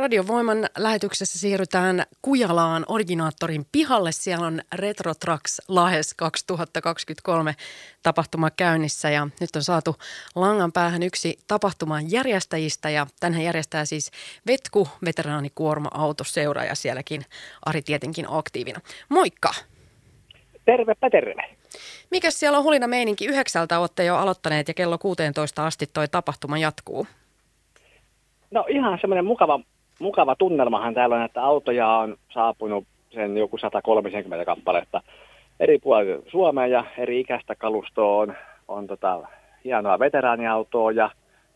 Radiovoiman lähetyksessä siirrytään Kujalaan originaattorin pihalle. Siellä on Retro Trucks Lahes 2023 tapahtuma käynnissä ja nyt on saatu langan päähän yksi tapahtuman järjestäjistä ja tänhän järjestää siis Vetku, veteraanikuorma-autoseura ja sielläkin Ari tietenkin aktiivina. Moikka! Tervepä terve! Mikäs siellä on hulina meininki? Yhdeksältä olette jo aloittaneet ja kello 16 asti toi tapahtuma jatkuu. No ihan semmoinen mukava mukava tunnelmahan täällä on, että autoja on saapunut sen joku 130 kappaletta eri puolilla Suomea ja eri ikäistä kalustoa on, on tota, hienoa veteraaniautoa ja,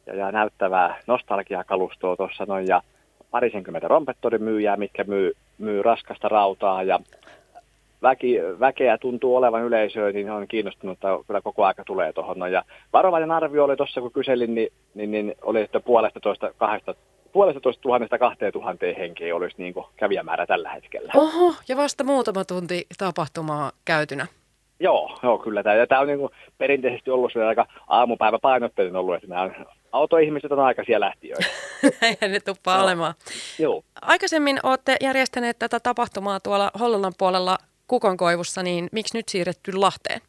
ja, ja näyttävää nostalgiakalustoa tuossa noin ja parisenkymmentä rompettorin myyjää, mitkä myy, myy raskasta rautaa ja väki, väkeä tuntuu olevan yleisöä, niin on kiinnostunut, että kyllä koko aika tulee tuohon. Ja varovainen arvio oli tuossa, kun kyselin, niin, niin, niin oli, että puolesta toista kahdesta puolesta toista tuhannesta kahteen tuhanteen henkeä olisi niin kävijämäärä tällä hetkellä. Oho, ja vasta muutama tunti tapahtumaa käytynä. Joo, joo kyllä. Tämä, tämä on niin kuin perinteisesti ollut aika aamupäivä painotteinen ollut, että nämä autoihmiset on aikaisia lähtiöitä. Näinhän ne tuppaa no. olemaan. Joo. Aikaisemmin olette järjestäneet tätä tapahtumaa tuolla Hollolan puolella Kukonkoivussa, niin miksi nyt siirretty Lahteen?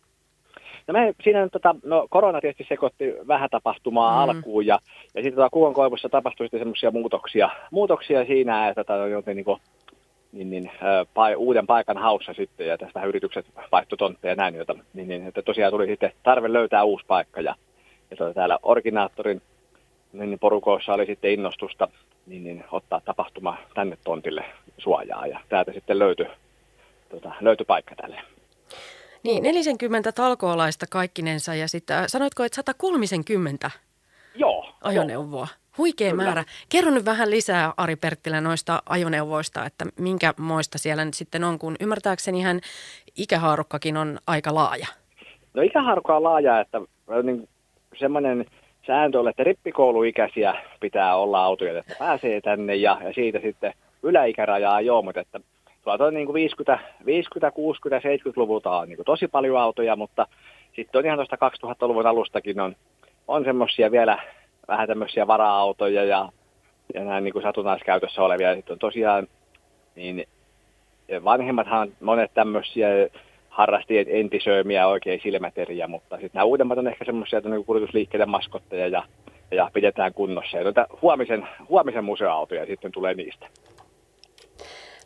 No me siinä tota, no, korona tietysti sekoitti vähän tapahtumaa mm. alkuun ja, ja sitten tota, kuvan koivussa tapahtui sitten semmoisia muutoksia, muutoksia siinä, että tota, joten, niin, kuin, niin, niin, pai, uuden paikan haussa sitten ja tästä yritykset vaihtoi tontteja ja näin, jota, niin, niin, että tosiaan tuli sitten tarve löytää uusi paikka ja, ja tota, täällä originaattorin niin, niin porukoissa oli sitten innostusta niin, niin, ottaa tapahtuma tänne tontille suojaa ja täältä sitten löytyi, tota, löytyi paikka tälle. Niin, 40 talkoolaista kaikkinensa ja sitten äh, sanoitko, että 130 Joo, ajoneuvoa. Joo. Huikea Kyllä. määrä. Kerro nyt vähän lisää Ari Perttilä noista ajoneuvoista, että minkä moista siellä nyt sitten on, kun ymmärtääkseni hän ikähaarukkakin on aika laaja. No ikähaarukka on laaja, että niin semmoinen sääntö on, että rippikouluikäisiä pitää olla autoja, että pääsee tänne ja, ja siitä sitten yläikärajaa joo, mutta että tuolta on niin kuin 50, 50, 60, 70-luvulta on niin kuin tosi paljon autoja, mutta sitten on ihan tuosta 2000-luvun alustakin on, on semmoisia vielä vähän tämmöisiä vara-autoja ja, ja näin niin kuin satunnaiskäytössä olevia. Sitten on tosiaan, niin vanhemmathan monet tämmöisiä harrasti entisöimiä oikein silmäteriä, mutta sitten nämä uudemmat on ehkä semmoisia niin kuljetusliikkeiden maskotteja ja, ja pidetään kunnossa. Ja noita huomisen, huomisen museoautoja sitten tulee niistä.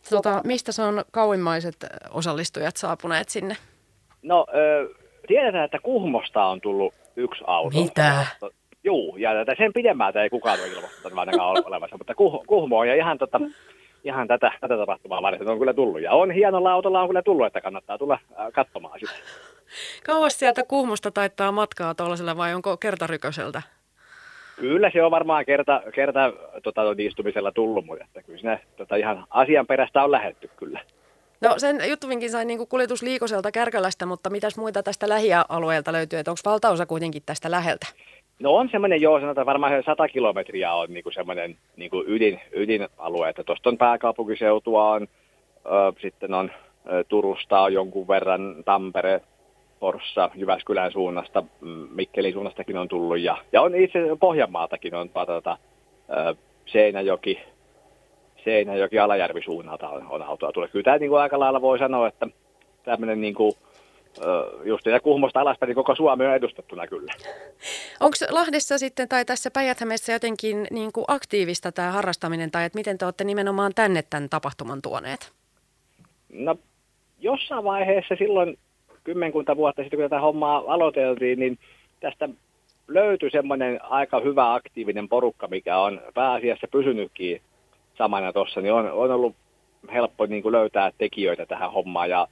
Tota, mistä se on kauimmaiset osallistujat saapuneet sinne? No, ö, tiedetään, että Kuhmosta on tullut yksi auto. Mitä? Joo, ja sen pidemmältä ei kukaan ole ilmoittanut ainakaan olemassa, mutta kuh, Kuhmo on ja ihan, tota, ihan tätä, tätä tapahtumaa varten on kyllä tullut. Ja on hienolla autolla on kyllä tullut, että kannattaa tulla katsomaan sitä. Kauas sieltä Kuhmosta taittaa matkaa tuollaisella vai onko kertaryköseltä? Kyllä se on varmaan kerta, kerta tota, istumisella tullut, mutta että kyllä sinne tota, ihan asian perästä on lähetty kyllä. No sen juttuvinkin sain niin kuljetusliikoselta Kärkälästä, mutta mitäs muita tästä lähialueelta löytyy, että onko valtaosa kuitenkin tästä läheltä? No on semmoinen, joo, sanotaan varmaan 100 kilometriä on niin semmoinen niin ydin, ydinalue, että tuosta on pääkaupunkiseutua, on, ö, sitten on ö, Turusta on jonkun verran, Tampere, Porssa, Jyväskylän suunnasta, mm, Mikkelin suunnastakin on tullut ja, ja on itse Pohjanmaaltakin on tuota, Seinäjoki, Seinäjoki Alajärvi suunnalta on, on autoa tullut. Kyllä tämä niin kuin aika lailla voi sanoa, että tämmöinen niin kuin, just ja Kuhmosta alaspäin niin koko Suomi on edustettuna kyllä. Onko Lahdessa sitten tai tässä päijät jotenkin niin kuin aktiivista tämä harrastaminen tai että miten te olette nimenomaan tänne tämän tapahtuman tuoneet? No jossain vaiheessa silloin kymmenkunta vuotta sitten, kun tätä hommaa aloiteltiin, niin tästä löytyi semmoinen aika hyvä aktiivinen porukka, mikä on pääasiassa pysynytkin samana tuossa, niin on, on ollut helppo niin kuin löytää tekijöitä tähän hommaan ja,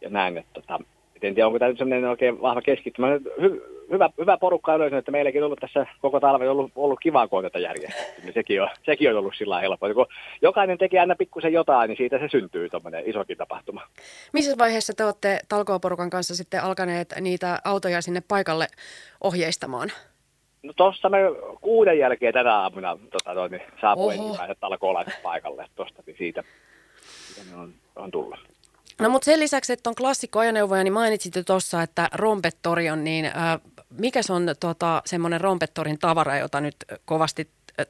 ja näin, että tota, en tiedä, onko tämä nyt semmoinen oikein vahva keskittymä. Hy, hyvä, hyvä porukka on löytynyt, että meilläkin on ollut tässä koko talven ollut, ollut kivaa, kun on tätä järjestetty. Niin sekin on, sekin on ollut sillä helppoa. Kun jokainen tekee aina pikkusen jotain, niin siitä se syntyy tuommoinen isokin tapahtuma. Missä vaiheessa te olette talkooporukan kanssa sitten alkaneet niitä autoja sinne paikalle ohjeistamaan? No tuossa me kuuden jälkeen tänä aamuna tota, toi, niin saapui ensimmäiset paikalle. Tuosta niin siitä, siitä on, on tullut. No mutta sen lisäksi, että on klassikkoajoneuvoja, niin mainitsit jo tuossa, että rompettori on niin, äh, mikä se on tota, semmoinen rompettorin tavara, jota nyt kovasti,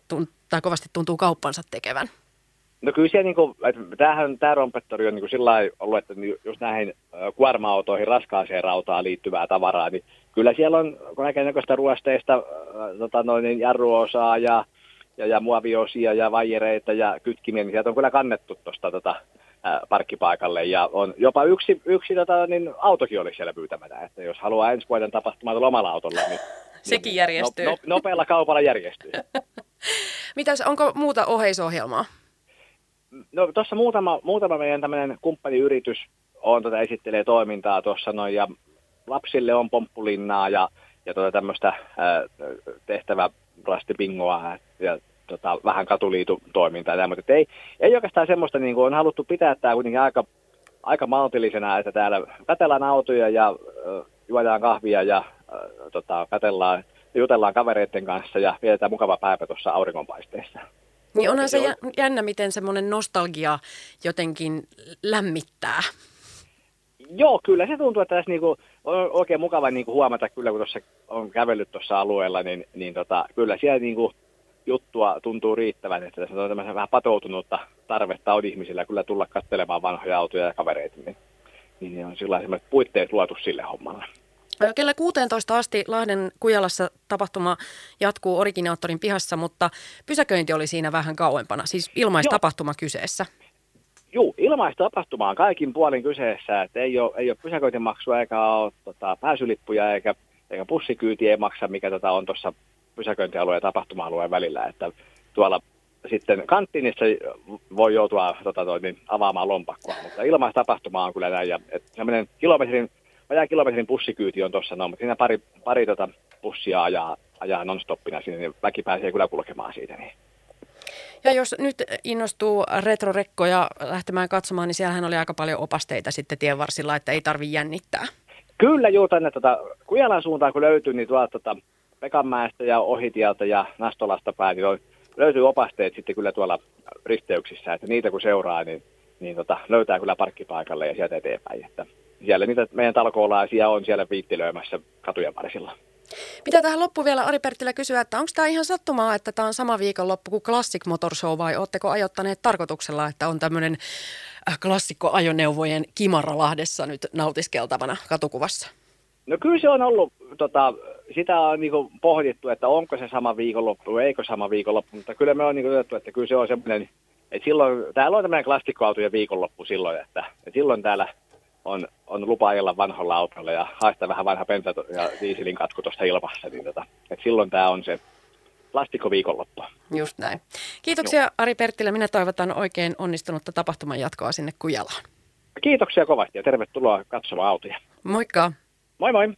tunt, tai kovasti tuntuu kauppansa tekevän? No kyllä siellä, niin kuin, että tämähän, tämä rompettori on niin sillä ollut, että just näihin kuorma-autoihin, raskaaseen rautaan liittyvää tavaraa, niin kyllä siellä on näköistä ruosteista tota noin, niin jarruosaa ja, ja, ja muoviosia ja vaijereita ja kytkimiä, niin sieltä on kyllä kannettu tuosta tota, parkkipaikalle ja on jopa yksi, yksi tota, niin autokin oli siellä pyytämättä, että jos haluaa ensi vuoden tapahtumaa omalla autolla, niin Sekin järjestyy. No, no, nopealla kaupalla järjestyy. Mitäs, onko muuta oheisohjelmaa? No tuossa muutama, muutama meidän tämmöinen kumppaniyritys on tätä esittelee toimintaa tuossa noin ja lapsille on pomppulinnaa ja, ja tuota tämmöistä tehtävä rastipingoa ja tota, vähän katuliitu toimintaa. Ja, mutta ei, ei oikeastaan semmoista, niin kuin on haluttu pitää tämä kuitenkin aika, aika maltillisena, että täällä katellaan autoja ja äh, juodaan kahvia ja äh, tota, katellaan, jutellaan kavereiden kanssa ja vietetään mukava päivä tuossa auringonpaisteessa. Niin onhan se jännä, miten semmoinen nostalgia jotenkin lämmittää. Joo, kyllä se tuntuu, että tässä niinku on oikein mukava niinku huomata, kyllä kun tuossa on kävellyt tuossa alueella, niin, niin tota, kyllä siellä niinku juttua tuntuu riittävän, että tässä on tämmöisen vähän patoutunutta tarvetta on ihmisillä kyllä tulla katselemaan vanhoja autoja ja kavereita, niin, niin on sillä sellaiset puitteet luotu sille hommalle. Kellä 16 asti Lahden Kujalassa tapahtuma jatkuu originaattorin pihassa, mutta pysäköinti oli siinä vähän kauempana, siis ilmaistapahtuma kyseessä. Joo, ilmaistapahtuma on kaikin puolin kyseessä, että ei ole, ei ole pysäköintimaksua eikä ole tota, pääsylippuja eikä, eikä bussikyytiä ei maksa, mikä tota, on tuossa pysäköintialueen ja tapahtuma-alueen välillä, että tuolla sitten kanttiinissa voi joutua tota, toi, niin, avaamaan lompakkoa, mutta ilmaistapahtuma on kyllä näin, ja semmoinen kilometrin, vajaa kilometrin bussikyyti on tuossa, no, mutta siinä pari, pari tota, bussia ajaa, ajaa non-stoppina sinne, niin väki pääsee kyllä kulkemaan siitä. Niin. Ja jos nyt innostuu retrorekkoja lähtemään katsomaan, niin siellähän oli aika paljon opasteita sitten tien varsilla, että ei tarvi jännittää. Kyllä, juu, tänne tota, Kujalan suuntaan kun löytyy, niin tuolta tota, Pekanmäestä ja Ohitieltä ja Nastolasta päin, niin löytyy opasteet sitten kyllä tuolla risteyksissä, että niitä kun seuraa, niin, niin tota, löytää kyllä parkkipaikalle ja sieltä eteenpäin. Että siellä niitä meidän talkoolaisia on siellä viittilöimässä katujen varsilla. Pitää tähän loppu vielä Ari Perttilä kysyä, että onko tämä ihan sattumaa, että tämä on sama viikonloppu kuin Classic Motor Show vai oletteko ajottaneet tarkoituksella, että on tämmöinen äh, klassikkoajoneuvojen Kimaralahdessa nyt nautiskeltavana katukuvassa? No kyllä se on ollut, tota, sitä on niin pohdittu, että onko se sama viikonloppu, eikö sama viikonloppu, mutta kyllä me on niin otettu, että kyllä se on semmoinen, että silloin, täällä on tämmöinen klassikkoautojen viikonloppu silloin, että, että silloin täällä on, on lupa ajella vanhalla autolla ja haista vähän vanha bensa ja dieselin katku tuosta ilmassa, niin tota, että silloin tämä on se plastikkoviikonloppu. Just näin. Kiitoksia Joo. Ari Perttilä. Minä toivotan oikein onnistunutta tapahtuman jatkoa sinne Kujalaan. Kiitoksia kovasti ja tervetuloa katsomaan autoja. Moikka. Moi moi.